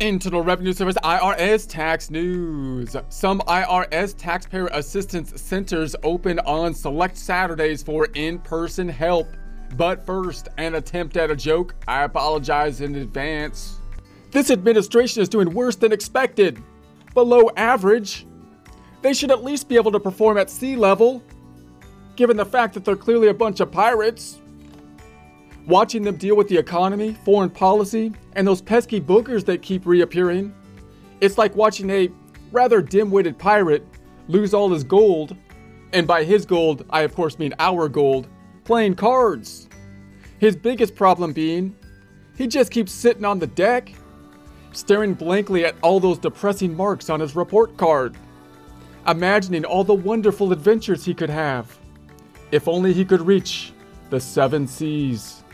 Internal Revenue Service IRS tax news. Some IRS taxpayer assistance centers open on select Saturdays for in person help. But first, an attempt at a joke. I apologize in advance. This administration is doing worse than expected. Below average. They should at least be able to perform at sea level, given the fact that they're clearly a bunch of pirates. Watching them deal with the economy, foreign policy, and those pesky boogers that keep reappearing, it's like watching a rather dim witted pirate lose all his gold, and by his gold, I of course mean our gold, playing cards. His biggest problem being, he just keeps sitting on the deck, staring blankly at all those depressing marks on his report card, imagining all the wonderful adventures he could have. If only he could reach the seven seas.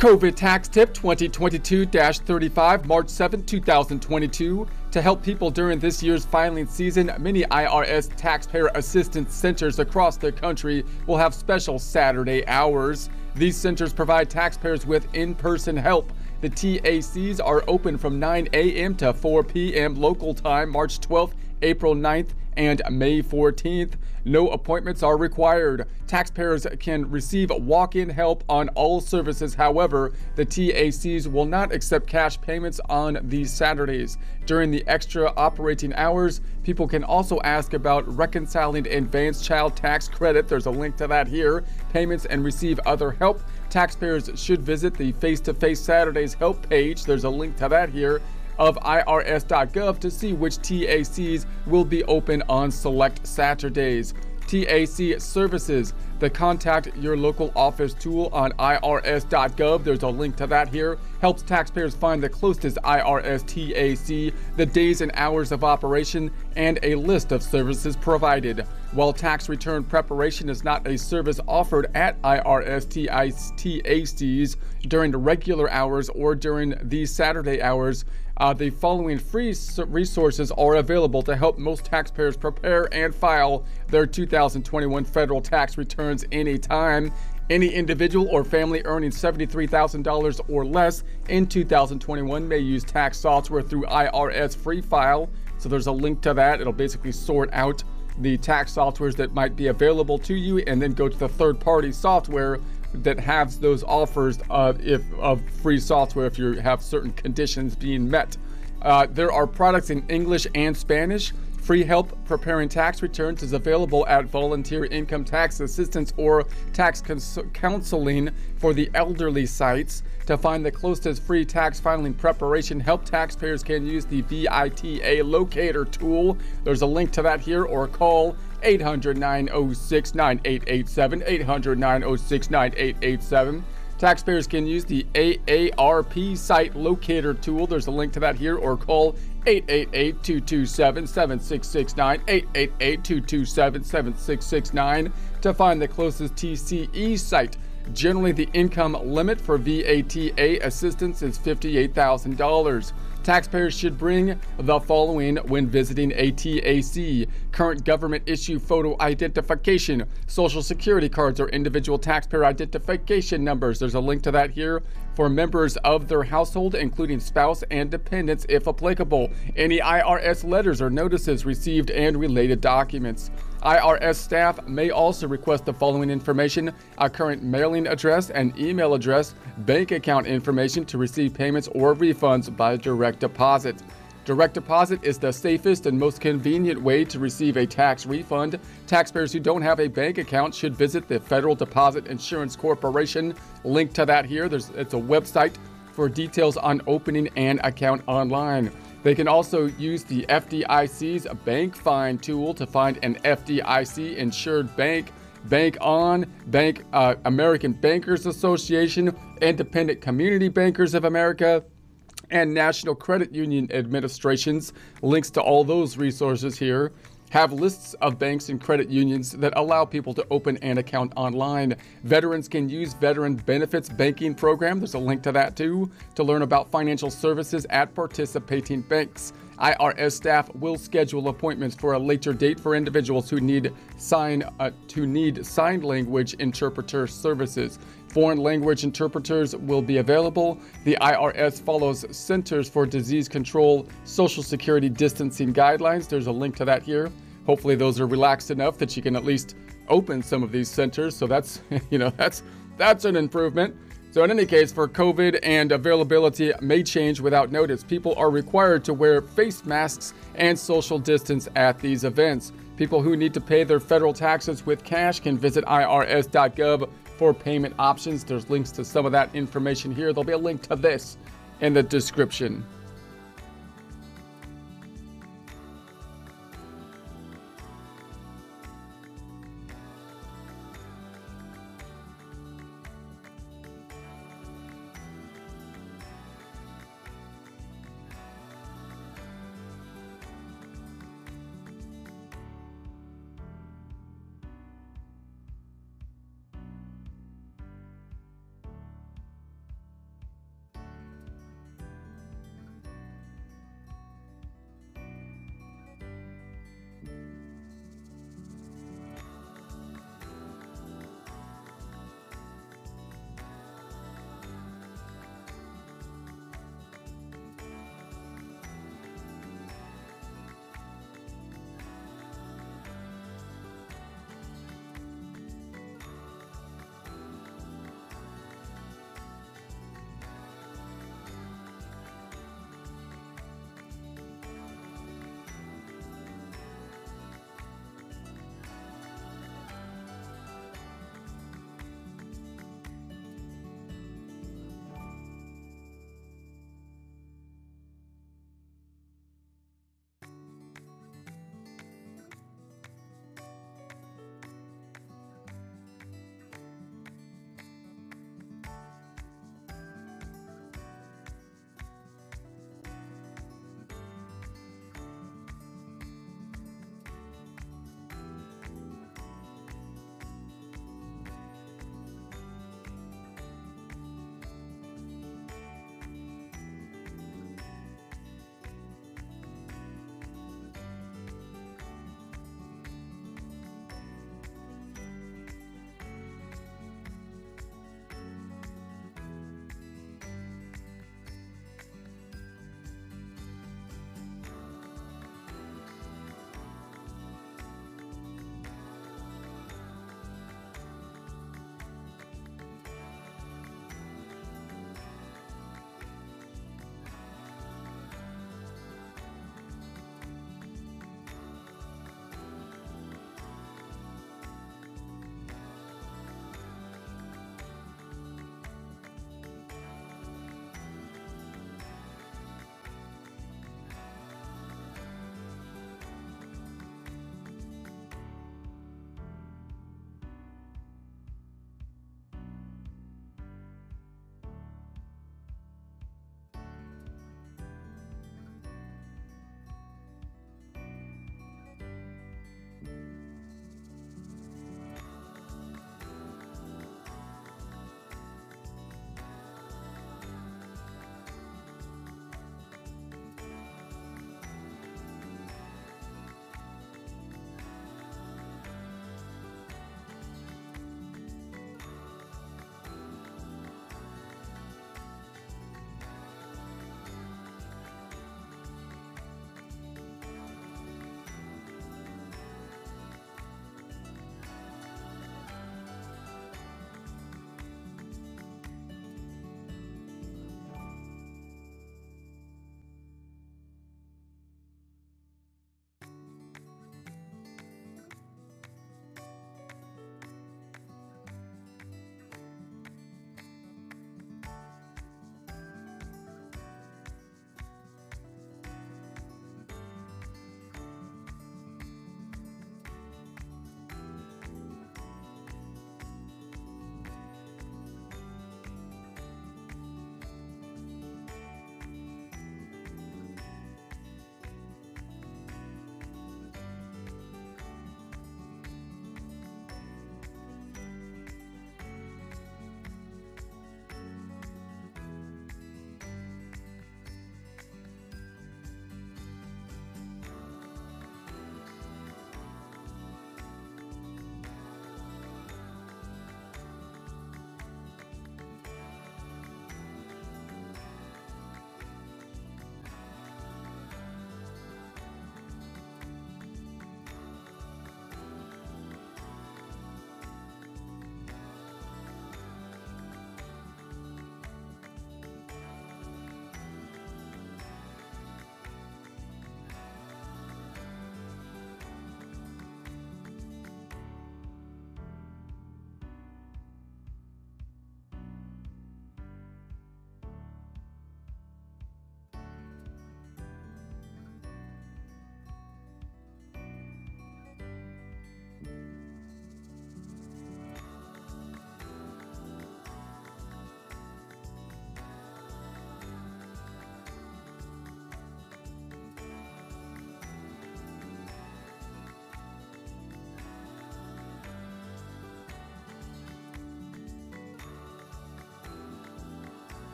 COVID Tax Tip 2022 35, March 7, 2022. To help people during this year's filing season, many IRS taxpayer assistance centers across the country will have special Saturday hours. These centers provide taxpayers with in person help. The TACs are open from 9 a.m. to 4 p.m. local time, March 12th, April 9th, and May 14th. No appointments are required. Taxpayers can receive walk in help on all services. However, the TACs will not accept cash payments on these Saturdays. During the extra operating hours, people can also ask about reconciling advanced child tax credit. There's a link to that here. Payments and receive other help. Taxpayers should visit the Face to Face Saturdays help page. There's a link to that here of IRS.gov to see which TACs will be open on select Saturdays. TAC services. The Contact Your Local Office tool on IRS.gov, there's a link to that here, helps taxpayers find the closest IRS TAC, the days and hours of operation, and a list of services provided. While tax return preparation is not a service offered at IRS TACs during the regular hours or during these Saturday hours, uh, the following free resources are available to help most taxpayers prepare and file their 2021 federal tax returns anytime. Any individual or family earning $73,000 or less in 2021 may use tax software through IRS Free File. So there's a link to that. It'll basically sort out the tax softwares that might be available to you and then go to the third party software that has those offers of if of free software if you have certain conditions being met. Uh, there are products in English and Spanish. Free help preparing tax returns is available at Volunteer Income Tax Assistance or Tax Cons- Counseling for the Elderly sites. To find the closest free tax filing preparation help, taxpayers can use the VITA locator tool. There's a link to that here or call 800 906 9887. 800 906 9887. Taxpayers can use the AARP site locator tool. There's a link to that here, or call 888 227 7669. 888 227 7669 to find the closest TCE site. Generally, the income limit for VITA assistance is $58,000. Taxpayers should bring the following when visiting a TAC current government issue photo identification, social security cards, or individual taxpayer identification numbers. There's a link to that here for members of their household, including spouse and dependents if applicable, any IRS letters or notices received, and related documents. IRS staff may also request the following information a current mailing address and email address, bank account information to receive payments or refunds by direct deposit. Direct deposit is the safest and most convenient way to receive a tax refund. Taxpayers who don't have a bank account should visit the Federal Deposit Insurance Corporation. Link to that here. There's it's a website for details on opening an account online. They can also use the FDIC's bank find tool to find an FDIC insured bank. Bank On, Bank uh, American Bankers Association, Independent Community Bankers of America, and National Credit Union Administrations. Links to all those resources here have lists of banks and credit unions that allow people to open an account online. Veterans can use Veteran Benefits Banking Program. There's a link to that too to learn about financial services at participating banks. IRS staff will schedule appointments for a later date for individuals who need sign uh, to need sign language interpreter services. Foreign language interpreters will be available. The IRS follows Centers for Disease Control Social Security distancing guidelines. There's a link to that here. Hopefully those are relaxed enough that you can at least open some of these centers. So that's, you know, that's that's an improvement. So in any case, for COVID and availability may change without notice. People are required to wear face masks and social distance at these events. People who need to pay their federal taxes with cash can visit irs.gov for payment options. There's links to some of that information here. There'll be a link to this in the description.